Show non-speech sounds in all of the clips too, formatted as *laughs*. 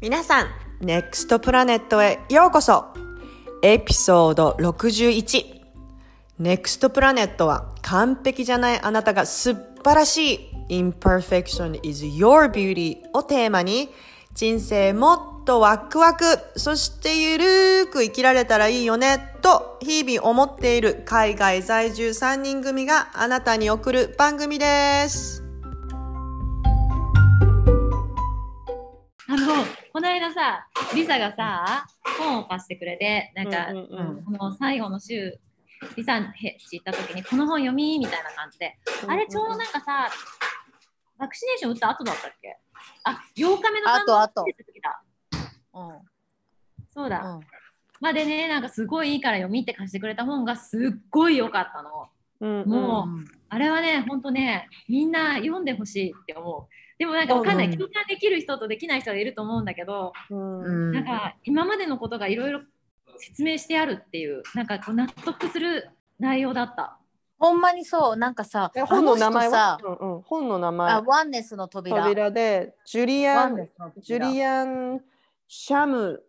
皆さん、ネクストプラネットへようこそエピソード61ネクストプラネットは完璧じゃないあなたが素晴らしい Imperfection is your beauty をテーマに人生もっとワクワク、そしてゆるーく生きられたらいいよねと日々思っている海外在住3人組があなたに送る番組です。この間さ、リサがさ、本を貸してくれて、なんか、うんこの最後の週、リサんち行った時に、この本読みみたいな感じで、あれちょうどなんかさ、バクシネーション打った後だったっけ？あ、8日目の後。うんそうだ。うんまあでね、なんかすごいいいから読みって貸してくれた本がすっごい良かったの。うんうんもあれはね、ほんとね、みんな読んでほしいって思う。でもなんかわかんない、うんうん共感できる人とできない人がいると思うんだけど、うん。うん。なんか今までのことがいろいろ説明してあるっていう、なんかこう納得する内容だった。ほんまにそう。なんかさえ本の名前は？うんうん、本の名前。あワンネスの扉。扉でジュリアンジュリアン・シャム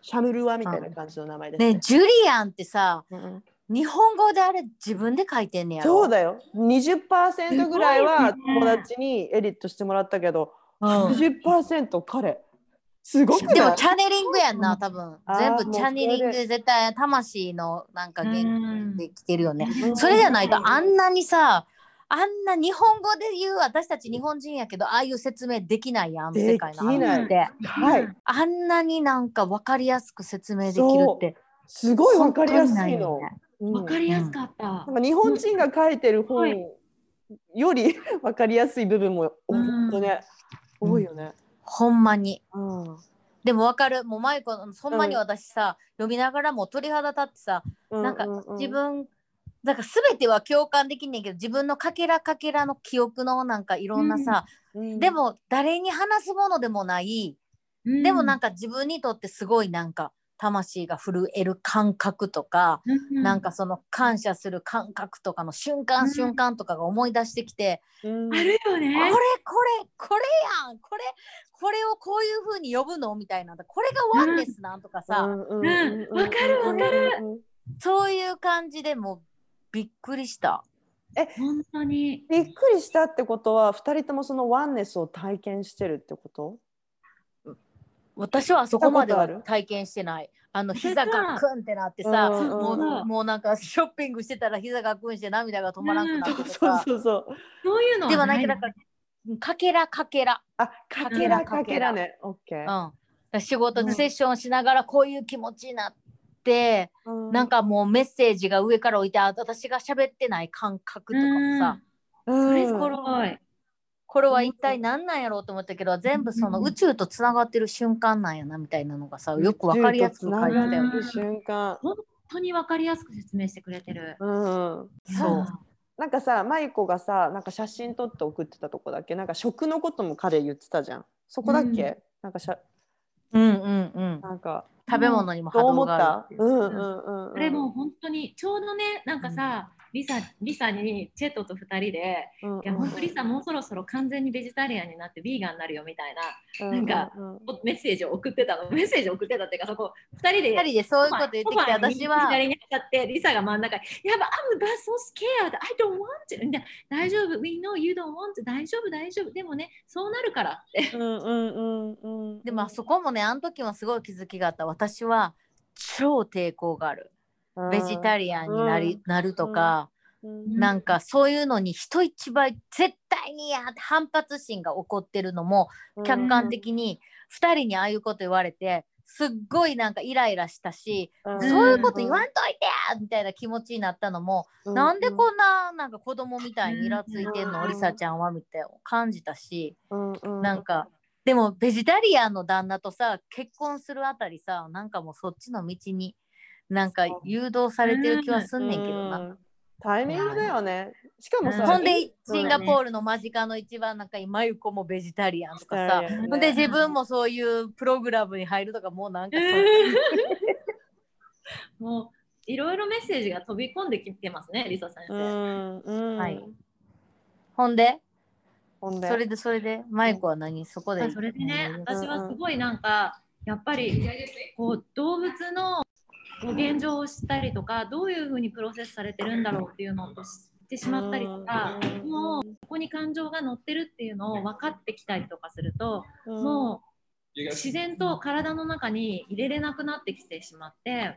シャムルワみたいな感じの名前ですね。ねジュリアンってさうんうん日本語であれ自分で書いてんねやろ。そうだよ。20%ぐらいは友達にエディットしてもらったけど、うん。80%彼。すごくでもチャネリングやんな多分。全部チャネリング絶対魂のなんか言うん。できてるよね。うん。それじゃないとあんなにさあんな日本語で言う私たち日本人やけどああいう説明できないやん世界のできない。話ってはい。あんなになんか分かりやすく説明できるって。すごいわかりやすいのわかりやすかった。なんか日本人が書いてる本はい。より *laughs* わかりやすい部分もうん。本当ね、多いよね。ほんまに。うん。でも分かる。もうマイコそんまに私さ、読みながらもう鳥肌立ってさなんかうう自分なんか全ては共感できんねんけど自分のかけらかけらの記憶のなんかいろんなさ、うん。でも誰に話すものでもない、うん。でもなんか自分にとってすごいなんか魂が震える感覚とか、うんなんかその感謝する感覚とかの瞬間、うん瞬間とかが思い出してきて、うん。あるよこれ？ね。これ？これ？やんこれ？これをこういう風に呼ぶの？みたいな。これがワンネスなんとかさ、うんうんうんわかるわかる。うんうんそういう感じでもうびっくりした。本当に。びっくりしたってことは2人ともそのワンネスを体験してるってこと？私はそこまでは体験してない。あの私膝がクンってなってさ、うんうんもうん。うもうなんかショッピングしてたら膝がクンして涙が止まらなくなってとそうか、そうそう。そういうのではないけどかかけらかけら、あかけらかけらね。オッケうん、仕事でセッションしながらこういう気持ちになって、なんかもうメッセージが上から置いてあ私が喋ってない感覚とかもさ、うん。それすごい。これは一体何なんやろうと思ったけど全部そのうん宇宙とつながってる瞬間なんやなみたいなのがさよくわかりやすく書いてたよ瞬間。本当にわかりやすく説明してくれてる。うんそう。なんかさマイコがさなんか写真撮って送ってたとこだっけなんか食のことも彼言ってたじゃん。そこだっけ、うん。なんかしゃうんうんうん。なんか。食べ物にも波動があった？る。うんうんうん。うんあれもう本当にちょうどねなんかさ、リサリサにチェットと2人で、うんうん。いや本当リサもうそろそろ完全にベジタリアンになってビーガンになるよみたいなうんなんかうん。うんメッセージを送ってたの。メッセージを送ってたっていうかそこ2人で二人でそういうこと言ってきて私は。左に当たってリサが真ん中に「やば I'm but so scared I don't want to」で大丈夫。We know you don't want to 大丈夫大丈夫。でもねそうなるからって。うんうんうんうんでもあそこもねあの時もすごい気づきがあった。私は超抵抗がある。ベジタリアンになり、なるとか、うん。なんかそういうのに人一倍絶対にや反発心が起こってるのも客観的に2人にああいうこと言われてすっごいなんかイライラしたし、うん。そういうこと言わんといてやみたいな気持ちになったのも、うなんでこんななんか子供みたいにイラついてんの、うん。リサちゃんはみたいな感じたし、うなんかでもベジタリアンの旦那とさ結婚するあたりさなんかもうそっちの道になんか誘導されてる気はすんねんけどな。うん。タイミングだよね。しかもさ、うん。ほんでシンガポールの間近の一番仲いいマユコもベジタリアンとかさ、ね。ほんで自分もそういうプログラムに入るとかもうなんかそっ *laughs* もういろいろメッセージが飛び込んできてますねリサ先う生、んうん。はい。ほんで？ほんで？それでそれで？マイコは何？そこでそれでね、うん。私はすごいなんか、やっぱりこう動物のこう現状を知ったりとか、どういうふうにプロセスされてるんだろうっていうのを知ってしまったりとか、うん。もうここに感情が乗ってるっていうのを分かってきたりとかすると、うん。もう自然と体の中に入れれなくなってきてしまって、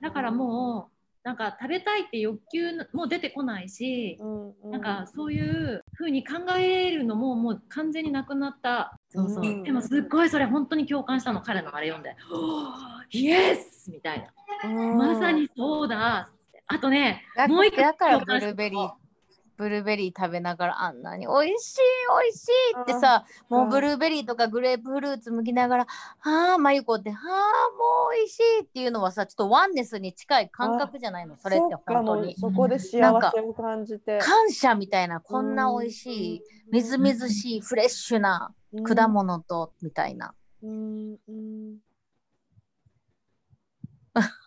だからもうなんか食べたいって欲求も出てこないし、うん。なんかそういう風に考えるのももう完全になくなった。そうそう。うんでもすっごいそれ本当に共感したの彼のあれ読んで。イエスみたいな。うんまさにそうだ。あとね、だもう一個だからブルーベリーブルーベリー食べながらあんなに美味しい美味しいってさ、もうブルーベリーとかグレープフルーツ剥きながら「はあまゆこってはあもう美味しい」っていうのはさちょっとワンネスに近い感覚じゃないの？それって本当に。そこで幸せを感じて。感謝みたいなこんな美味しいみずみずしいフレッシュな果物とみたいな。うん。うん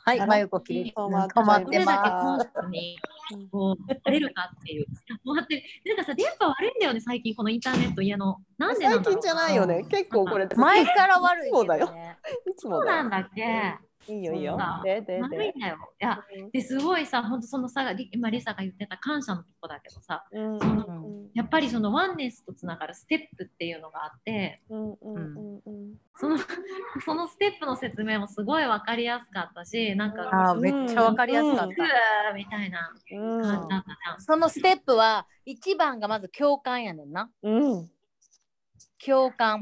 はいあらまゆこきれい止まっ止まってどれだけまコンストに。こうなれるかっていう。もうだってなんかさ電波悪いんだよね最近このインターネット家の。なんでなんだろう最近じゃないよね。結構これす前から悪いけそう *laughs* だよ。いつそうもだよ。なんだっけ。いいよいいよ。ででで。悪いんだよ。いやですごいさ本当そのさり今リサが言ってた感謝のとこだけどさ。うんそのうん。やっぱりそのワンネスとつながるステップっていうのがあって。うんうんうんうん。その *laughs* そのステップの説明もすごい分かりやすかったしなんかあーめっちゃわかりやすかった。みたいなうん。感じだったじゃん。そのステップは一番がまず共感やねんな。うん。共感。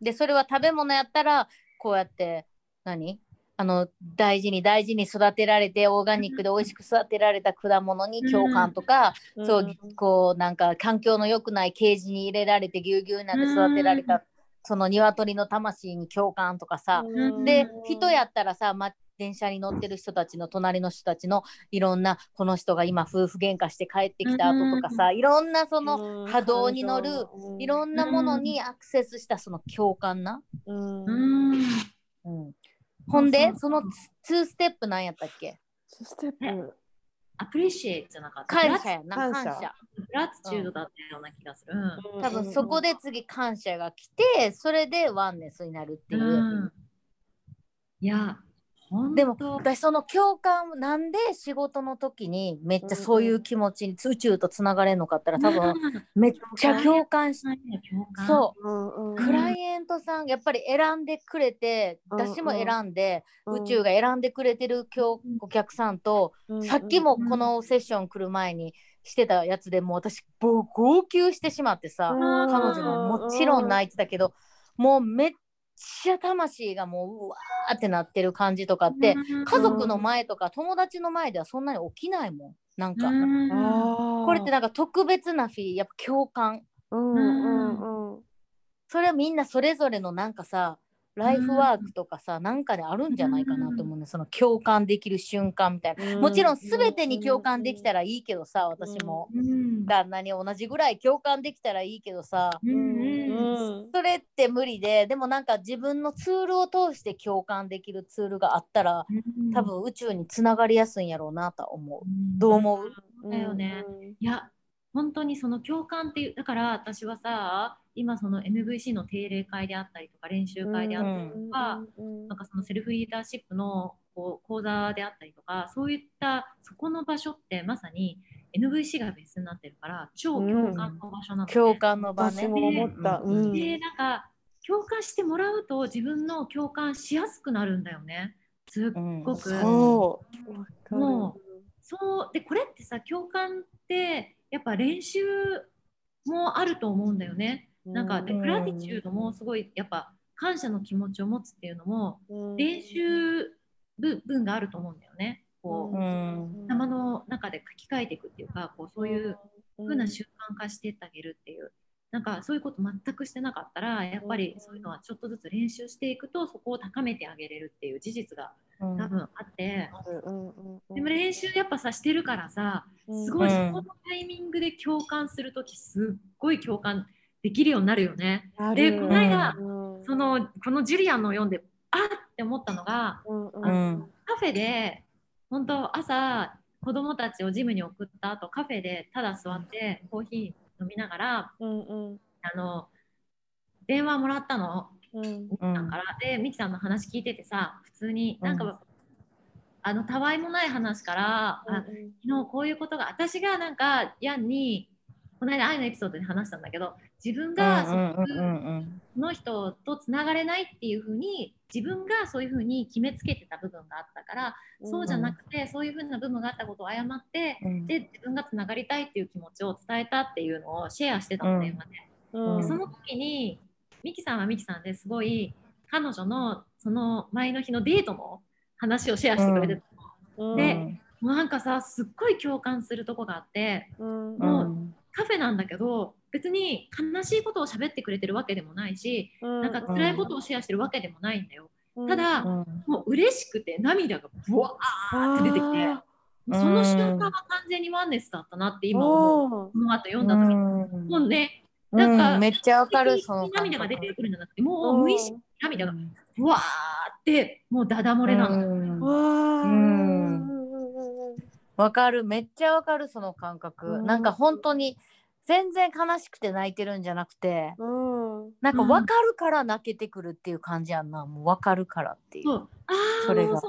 でそれは食べ物やったらこうやって何？あの大事に大事に育てられてオーガニックで美味しく育てられた果物に共感とか、そうこうなんか環境の良くないケージに入れられてぎゅうぎゅうになって育てられた、その鶏の魂に共感とかさ、うん。で人やったらさ、ま、電車に乗ってる人たちの隣の人たちのいろんなこの人が今夫婦喧嘩して帰ってきた後とかさ、いろんなその波動に乗るいろんなものにアクセスしたその共感な。うん。うん。うん、ほんでその2ステップなんやったっけ？そしてうんアプリシエイトじゃなかった？感謝やな感謝感謝。グラティチュードだったような気がする。多分そこで次感謝が来てそれでワンネスになるっていう。うんいや、でも私その共感なんで仕事の時にめっちゃそういう気持ちに宇宙とつながれんのかったら多分めっちゃ共感し共感そう。う。んうん。クライエントさんやっぱり選んでくれてうん私も選んでうん。宇宙が選んでくれてる今日お客さんとうん。さっきもこのセッション来る前にしてたやつでもう私号泣してしまってさうん。彼女ももちろん泣いてたけどもうめっちゃ魂がもううわーってなってる感じとかってうん。家族の前とか友達の前ではそんなに起きないもんなんか。これってなんか特別なフィーやっぱ共感。うんうんうんそれはみんなそれぞれのなんかさライフワークとかさ、なんかであるんじゃないかなと思うね、その共感できる瞬間みたいな、もちろん全てに共感できたらいいけどさ私も、うん。旦那に同じぐらい共感できたらいいけどさ。うんううん。んそれって無理ででもなんか自分のツールを通して共感できるツールがあったら多分宇宙につながりやすいんやろうなとは思う。どう思う？だよね。いや本当にその共感っていうだから私はさ今その MVC の定例会であったりとか練習会であったりとか、なんかそのセルフリーダーシップのこう講座であったりとかそういったそこの場所ってまさに NVC がベースになってるから超共感の場所なの、ね。共感の場ね私も思った。うんうん。でなんか共感してもらうと自分の共感しやすくなるんだよね。すっごく。そう。わかる。もそう。でこれってさ共感ってやっぱ練習もあると思うんだよね。なんかでうんグラティチュードもすごいやっぱ感謝の気持ちを持つっていうのもうん。練習部分があると思うんだよね。こう、うん。頭の中で書き換えていくっていうかこうそういう風な習慣化してってあげるっていう。なんかそういうこと全くしてなかったらやっぱりそういうのはちょっとずつ練習していくとそこを高めてあげれるっていう事実がうん。多分あって、うんうんうんでも練習やっぱさしてるからさすごいそこのタイミングで共感するときすっごい共感できるようになるよね。でこの間うん。そのこのジュリアンの読んであっって思ったのがうんうん。うんカフェで本当朝子供たちをジムに送った後カフェでただ座ってコーヒー飲みながらうんうん。あの電話もらったの。うん。さんから、でミキさんの話聞いててさ普通になんか、うんあのたわいもない話から、あ昨日こういうことが私がなんかヤンにこの間愛のエピソードで話したんだけど自分がその,、人とつながれないっていうふうに自分がそういうふうに決めつけてた部分があったから、そうじゃなくてそういうふうな部分があったことを謝って、で自分がつながりたいっていう気持ちを伝えたっていうのをシェアしてたの電話で。うん。でその時にミキさんはミキさんですごい彼女のその前の日のデートの話をシェアしてくれてたうん。でもうなんかさすっごい共感するとこがあってうん。もうカフェなんだけど別に悲しいことを喋ってくれてるわけでもないしなんか辛いことをシェアしてるわけでもないんだよ。ただ、もう嬉しくて涙がブワーって出てきてその瞬間は完全にワンネスだったなって今思う。この後読んだ時に。もうねなんか、めっちゃわかるその涙が出てくるんじゃなくてもう無意識に涙がブワーってもうダダ漏れなの。わかる。めっちゃわかるその感覚、なんか本当に全然悲しくて泣いてるんじゃなくて、なんかわかるから泣けてくるっていう感じやんな、もうわかるからっていう。そう。ああそうなんだ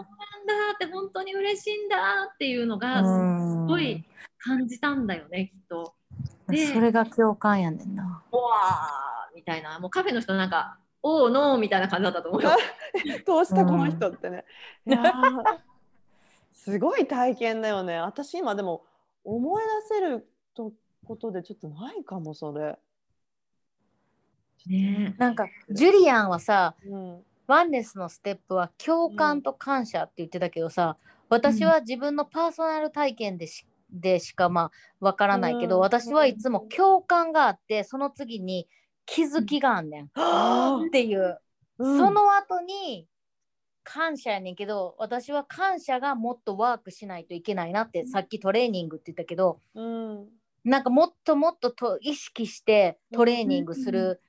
って本当に嬉しいんだっていうのがすごい感じたんだよねきっと。それが共感やねんな。わーみたいな。もうカフェの人なんか「おーのー」みたいな感じだったと思うよ。*laughs* どうしたこの人ってね。いやすごい体験だよね。私今でも思い出せるとことでちょっとないかもそれ。ね、なんかジュリアンはさ、うん、ワンネスのステップは共感と感謝って言ってたけどさ、私は自分のパーソナル体験でしでしかまあわからないけど、うん。私はいつも共感があってその次に気づきがあんねん、っていう、うん。その後に感謝やねんけど私は感謝がもっとワークしないといけないなってさっきトレーニングって言ったけどうん。なんかもっともっとと意識してトレーニングする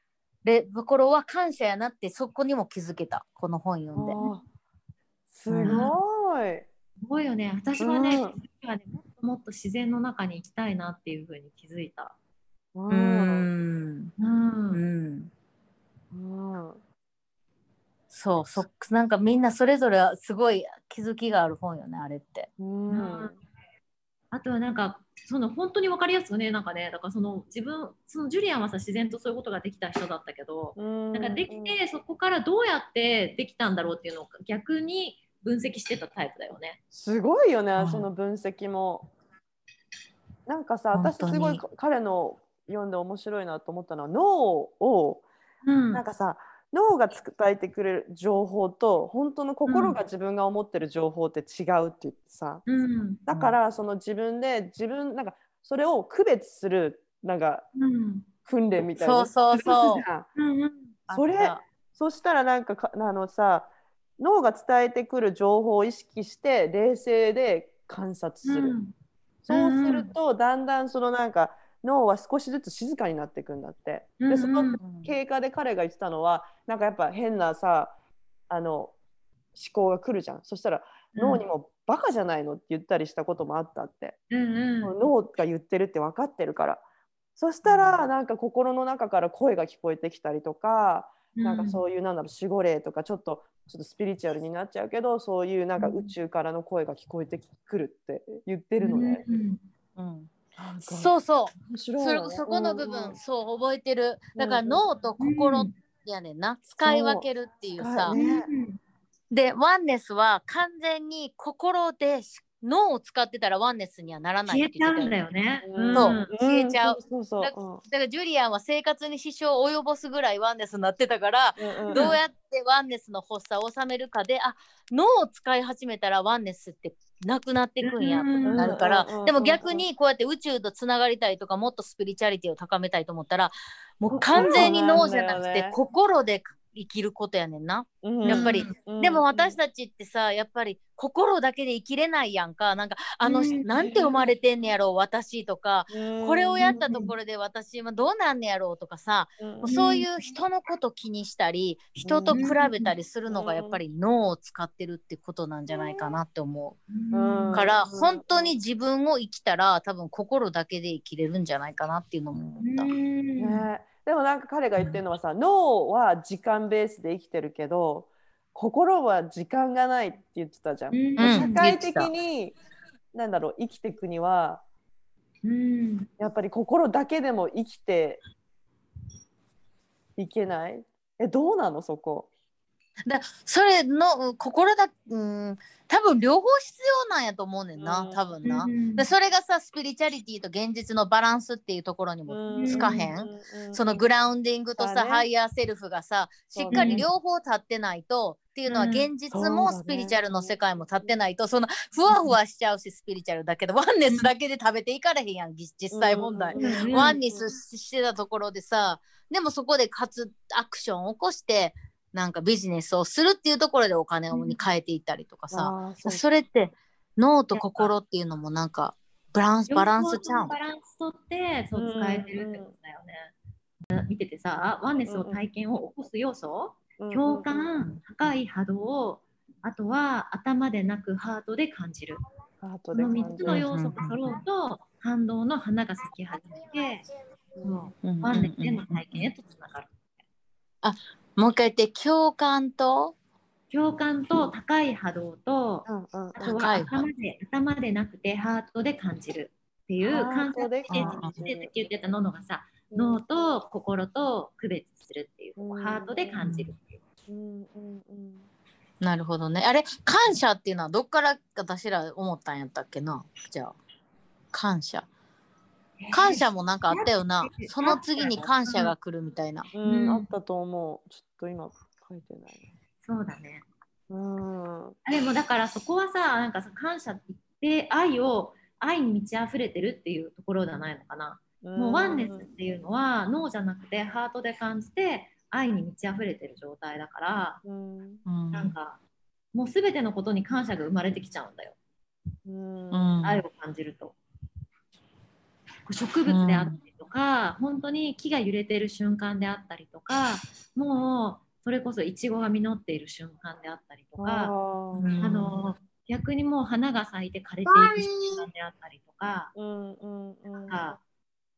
でところは感謝やなってそこにも気づけた。この本読んで。すごい。すごいよね。私はね,、うん。はねもっともっと自然の中に行きたいなっていうふうに気づいた。ううんん。うん。うん。うんそうそなんかみんなそれぞれすごい気づきがある本よねあれって。うんあとはなんかその本当に分かりやすくねなんかねだからその自分そのジュリアンはさ自然とそういうことができた人だったけど、うんなんかできてそこからどうやってできたんだろうっていうのを逆に分析してたタイプだよね。すごいよね、うんその分析も。なんかさ、私すごい彼の読んで面白いなと思ったのは脳を、うんなんかさ脳が伝えてくれる情報と本当の心が自分が思ってる情報って違うって言ってさ、うん。だからその自分で自分なんかそれを区別するなんかうん。訓練みたいなそうそうそう。するじゃん。うんうん。それそしたらなんかかあのさ脳が伝えてくる情報を意識して冷静で観察する、うん。そうするとだんだんそのなんか脳は少しずつ静かになっていくんだって。でその経過で彼が言ってたのはなんかやっぱ変なさあの思考が来るじゃん。そしたら脳にもバカじゃないのって言ったりしたこともあったって、うんうん。脳が言ってるって分かってるから。そしたらなんか心の中から声が聞こえてきたりとか、なんかそういうなんだろう守護霊とかちょっとちょっとスピリチュアルになっちゃうけどそういうなんか宇宙からの声が聞こえてくるって言ってるのね。うん。うんそうそう。それそこの部分、うんうん。そう覚えてる。だからうん脳と心やねんな、使い分けるっていうさ、そう。ねでワンネスは完全に心でし脳を使ってたらワンネスにはならない消えちゃって言ってたようんだよね。う。ん。そう消えちゃう。そうそうだからジュリアンは生活に支障を及ぼすぐらいワンネスになってたから、う。うんうん。どうやってワンネスの発作を収めるかであ脳を使い始めたらワンネスってなくなってくんやってなるから、でも逆にこうやって宇宙とつながりたいとかもっとスピリチュアリティを高めたいと思ったらもう完全に脳じゃなくて心で生きることやねんな。うん。やっぱり。うん。でも私たちってさやっぱり心だけで生きれないやんか。なんかあの、うん。なんて生まれてんねやろう私とか、うん。これをやったところで私今どうなんねやろうとかさ、そういう人のこと気にしたり人と比べたりするのがやっぱり脳を使ってるってことなんじゃないかなって思う。からうん。本当に自分を生きたら多分心だけで生きれるんじゃないかなっていうのも思った。ね、でもなんか彼が言ってるのはさ、*laughs* 脳は時間ベースで生きてるけど心は時間がないって言ってたじゃん。うん。社会的になんだろう生きていくにはうん。やっぱり心だけでも生きていけない？えどうなのそこ？だそれのうん心だうん多分両方必要なんやと思うねんなうん。多分な。うんでそれがさスピリチャリティと現実のバランスっていうところにもうん。つかへん、うんそのグラウンディングとさ、ね。ハイヤーセルフがさしっかり両方立ってないと、っていうのはうん。現実もスピリチュアルの世界も立ってないと、そのふわふわしちゃうしスピリチュアルだけどワンネスだけで食べていかれへんやんぎ実際問題。うんうんワンネスしてたところでさでもそこでかつアクションを起こしてなんかビジネスをするっていうところでお金をに変えていったりとかさ、あーそれって脳と心っていうのもなんかバランスバランスちゃうんバランスとってそう使えてるってことだよね。見ててさワンネスを体験を起こす要素、共感高い波動あとは頭でなくハートで感じる。ハーこトでの3感じる。つの要素が揃うと感動の花が咲き始めてそううんワンネスでの体験へとつながる。もう一回言って共感と？共感と高い波動とうんうん。あとは高い波。頭で頭でなくてハートで感じるっていう感覚トでっき言ってたののがさ脳と心と区別するっていう、うん。ハートで感じるっていう。うんうんうん。なるほどね。あれ感謝っていうのはどっから私ら思ったんやったっけな？じゃあ。感謝感謝もなんかあったよな。その次に感謝が来るみたいな。うん。うん。あったと思う。ちょっと今書いてない。そうだね。うん。あでもだからそこはさなんかさ感謝って言って愛を愛に満ち溢れてるっていうところじゃないのかな。もうワンネスっていうのは脳じゃなくてハートで感じて愛に満ち溢れてる状態だから、うん。うん。なんかもう全てのことに感謝が生まれてきちゃうんだよ。うん。うん。愛を感じると。こう植物であったりとか、本当に木が揺れている瞬間であったりとかもうそれこそイチゴが実っている瞬間であったりとかあー。あの逆にもう花が咲いて枯れていく瞬間であったりとかうんうんうんが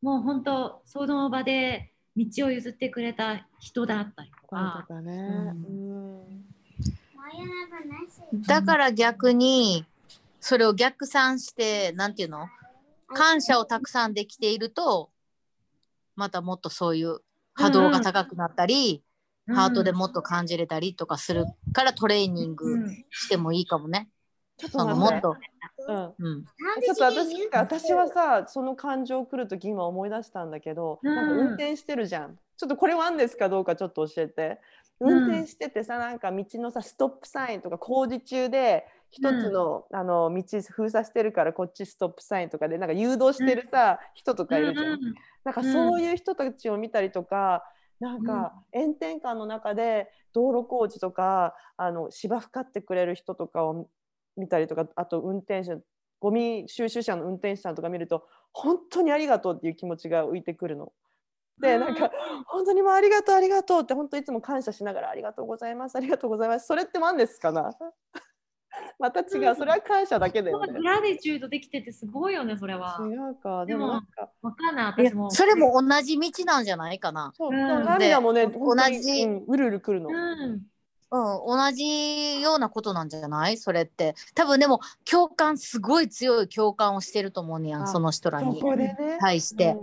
もう本当その場で道を譲ってくれた人だったりとか。とかね。ううん。だから逆にそれを逆算してなんていうの？感謝をたくさんできているとまたもっとそういう波動が高くなったり、ハートでもっと感じれたりとかするからトレーニンうグん。してもいいかもね。ちょっとその待って。もっと、うん。うん、ちょっと私私はさその感情来る時今思い出したんだけど、うん。なんか運転してるじゃん。ちょっとこれワンですかどうかちょっと教えて。うん。運転しててさなんか道のさストップサインとか工事中で一つの,、あの道封鎖してるからこっちストップサインとかでなんか誘導してるさ、人とかいるじゃん、うんなんかそういう人たちを見たりとか、なんか炎天下の中で道路工事とかあの芝生かってくれる人とかを見たりとかあと運転手ゴミ収集車の運転手さんとか見ると本当にありがとうっていう気持ちが浮いてくるの。でなんか本当にもうありがとうありがとうって本当いつも感謝しながらありがとうございますありがとうございます。それって何ですかな？*laughs* また違うそれは感謝だけだよねグ。ラディチュードできててすごいよねそれは。違うかでもなんかわかんない私も。それも同じ道なんじゃないかな。そう、うん涙もね同じうんうるうるくるの。うんうん、同じようなことなんじゃない？それって多分でも共感すごい強い共感をしてると思うねやんあその人らそに。対して。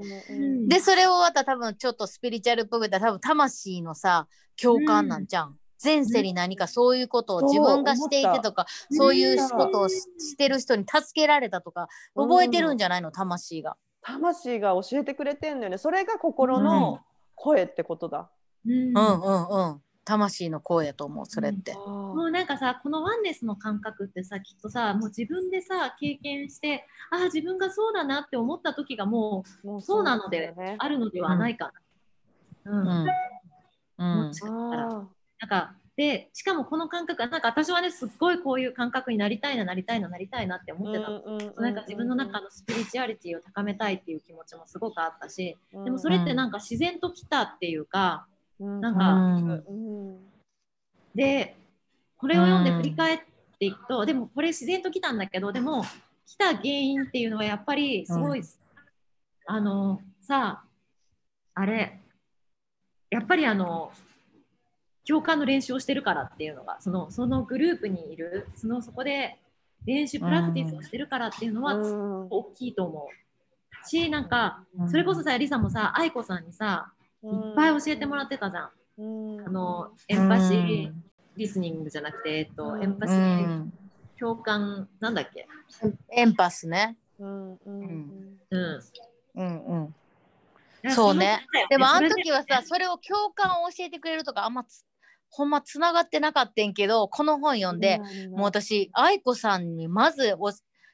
でそれをまた多分ちょっとスピリチュアルっぽく言ったら多分魂のさ共感なんじゃん。前世に何かそういうことを自分がしていてとかうんそういうことをししてる人に助けられたとかうん覚えてるんじゃないの？魂が。魂が教えてくれてんのよね。それが心の声ってことだ。うんうんうんうん。魂の声やと思うそれって。もうなんかさこのワンネスの感覚ってさきっとさもう自分でさ経験してああ自分がそうだなって思った時がももうそうなのでね。あるのではないかな。うんうん。うんもしかしたらあなんかでしかもこの感覚なんか私はねすっごいこういう感覚になりたいななりたいななりたいなって思ってたの、なんか自分の中のスピリチュアリティを高めたいっていう気持ちもすごくあったし、でもそれってなんか自然と来たっていうか、なんか、うん。でこれを読んで振り返っていくと、でもこれ自然と来たんだけどでも来た原因っていうのはやっぱりすごい、あのさあれやっぱりあの共感の練習をしてるからっていうのがそのそのグループにいるそのそこで練習プラクティスをしてるからっていうのは大きいと思う。しなんかそれこそさリサもさ愛子さんにさいっぱい教えてもらってたじゃん。あのエンパシーリスニングじゃなくて、えっと、エンパシー共感なんだっけ？エンパスね。うんうんうん。うん。うん。そうね。でもあの時はさそれを共感を教えてくれるとかあんまつほんまつながってなかったんけどこの本読んで、もう私愛子さんにまずお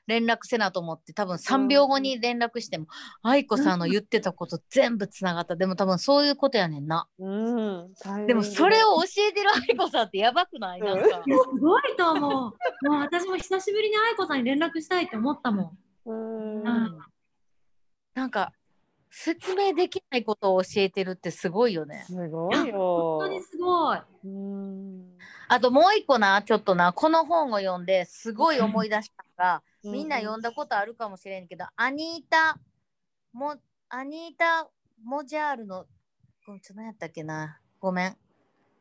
連絡せなと思って多分3秒後に連絡しても、愛子さんの言ってたこと全部つながったでも多分そういうことやねんな。うん、でもそれを教えてる愛子さんってやばくない？なんか。すごいと思う。もう私も久しぶりに愛子さんに連絡したいって思ったもん。うんうんなんか説明できないことを教えてるってすごいよね。すごい本よ当にすごい。うん。あともう一個なちょっとなこの本を読んですごい思い出したのが、みんな読んだことあるかもしれんけど、アニータもアニータ・モジャールのごめんちょっと何やったっけな。ごめん。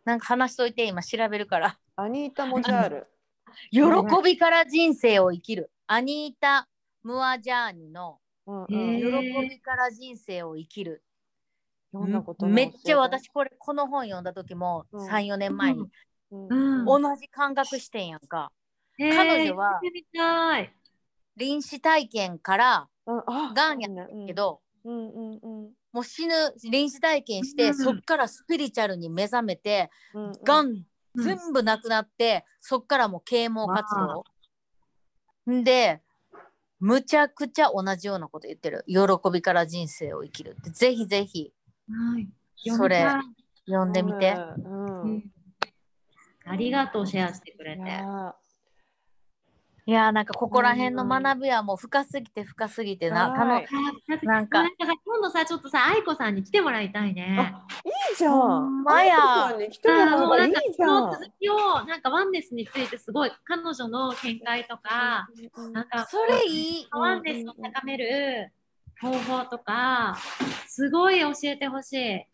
なんか話しといて今調べるから。アニータ・モジャール。*laughs* 喜びから人生を生きる。アニータ・ムアジャーニのうんへー。喜びから人生を生きる。読んだことめっちゃ私これこの本読んだ時もうん。34年前にうん。うん。同じ感覚してんやんか。彼女は。臨死体験からがん。やそうねけど、うんうんうん。もう死ぬ臨死体験して、うんそっからスピリチュアルに目覚めて、うんうん。がんうん全部なくなって、そっからもう啓蒙活動。んでむちゃくちゃ同じようなこと言ってる。喜びから人生を生きるって。ぜひぜひ。はい。それ読んでみて。うん。うん。ありがとう、シェアしてくれいて。やいやーなんかここら辺の学びはもう深すぎて深すぎてな、はい。あのあなんかさ今度さ、ちょっとさ、愛子さんに来てもらいたいね。いいじゃほん。んまや。来てもらいいじゃそのん。続きを、なんかワンネスについてすごい、彼女の見解とか、なんか、それいい。ワンネスを高める方法とか、すごい教えてほしい。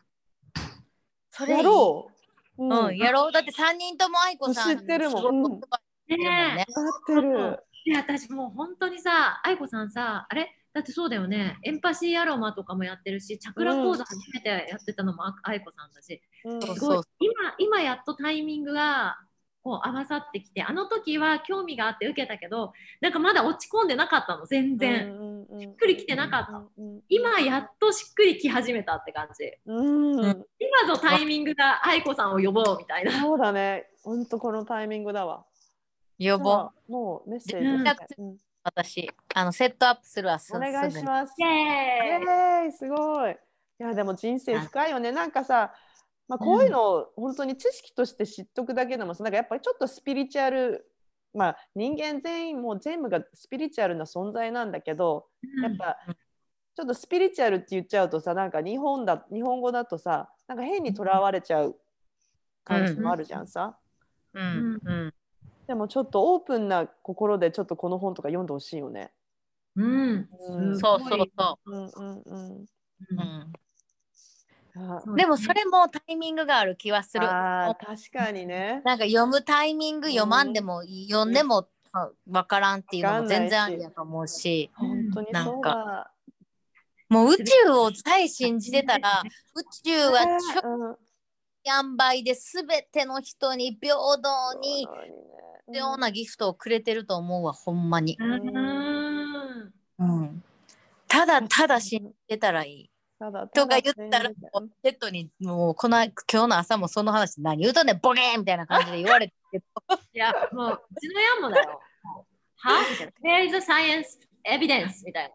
それいい。やろう。うん、やろう。だって3人とも愛子さん知ってるもんねね。ってる。で、私もう本当にさ、愛子さんさ、あれ？だってそうだよね、エンパシーアロマとかもやってるし、チャクラ講座初めてやってたのもあ愛子さんだし、うん。そうすごい今今やっとタイミングがこう合わさってきてあの時は興味があって受けたけどなんかまだ落ち込んでなかったの全然、しっくりきてなかった、今やっとしっくりき始めたって感じ。うん、うん、今のタイミングが愛子さんを呼ぼうみたいな。そうだね。本当このタイミングだわ。予防もうメッセージ。うん。私あのセットアップするわすお願いす。ぐに。します。イ。エーイえー、すごい。いやでも人生深いよね。なんかさ、まあ、こういうのを本当に知識として知っとくだけでもさ、なんかやっぱりちょっとスピリチュアル、まあ人間全員もう全部がスピリチュアルな存在なんだけど、やっぱちょっとスピリチュアルって言っちゃうとさ、なんか日本だ日本語だとさ、なんか変にとらわれちゃう感じもあるじゃんさ。うん。うんでもちょっとオープンな心でちょっとこの本とか読んでほしいよね。うん、うん。そうそうそう。んうんうん。う、うん。あうん、でもそれもタイミングがある気はする。あー確かにね。なんか読むタイミング読まんでも、読んでもあわからんっていうのも全然ありやと思うし。本当にそうだ。もう宇宙をさえ信じてたら *laughs* 宇宙はちょうん。塩梅で全ての人に平等に必要なギフトをくれてると思うわほんまに、うん。うん、ただただ信じてたらいい。ただとか言ったらセットにもうこの今日の朝もその話何言うとんねんボケーンみたいな感じで言われていやもううちのヤンもだよ。*laughs* は？みたいな。There is a science evidence みたい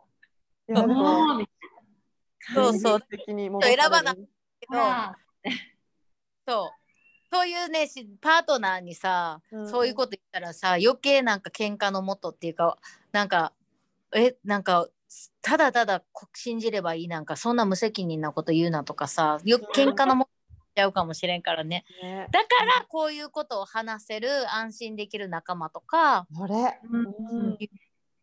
いやでなももうみたいそうそう。*laughs* 的にも選ばなけけど。なそうそういうねしパートナーにさ、うんそういうこと言ったらさ余計なんか喧嘩のもとっていうかなんかえなんかただただこ信じればいいなんかそんな無責任なこと言うなとかさよ喧嘩のもとちゃうかもしれんからね。ね。だからこういうことを話せる安心できる仲間とかうん。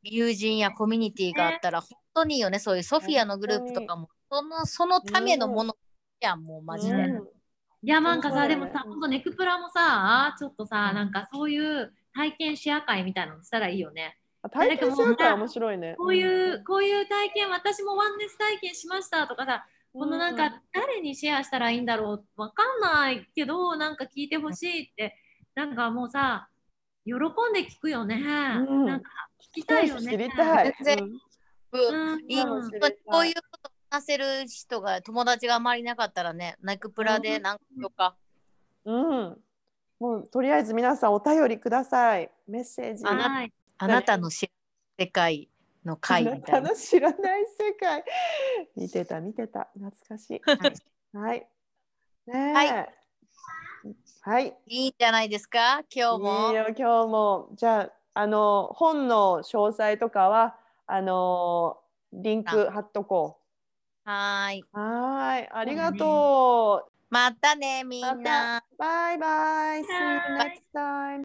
友人やコミュニティがあったら本当にいいよね。そういうソフィアのグループとかも。そのそのためのものやんもうマジで。うんいやなんかさでもさほんとネクプラもさちょっとさなんかそういう体験シェア会みたいなのしたらいいよね。体験するから面白いね。こういうこういう体験私もワンネス体験しましたとかさこのなんか誰にシェアしたらいいんだろうわかんないけどなんか聞いてほしいってなんかもうさ喜んで聞くよね。んなんか聞きたいよね。知りたい。全然うんうんいいこういうこと話せる人が友達があまりいなかったらねネクプラでなんとか、うん。もうとりあえず皆さんお便りください。メッセージ。あなはい。あなたの知る世界の会みたいな。*laughs* 知らない世界。*laughs* 見てた見てた懐かしい。はい。ねえ。はい。はい。いいんじゃないですか？今日もいい。よ今日もじゃああの本の詳細とかはあのリンク貼っとこはーい。う。はーい。ありがとう。またねみんな。バイバイ。See you next time.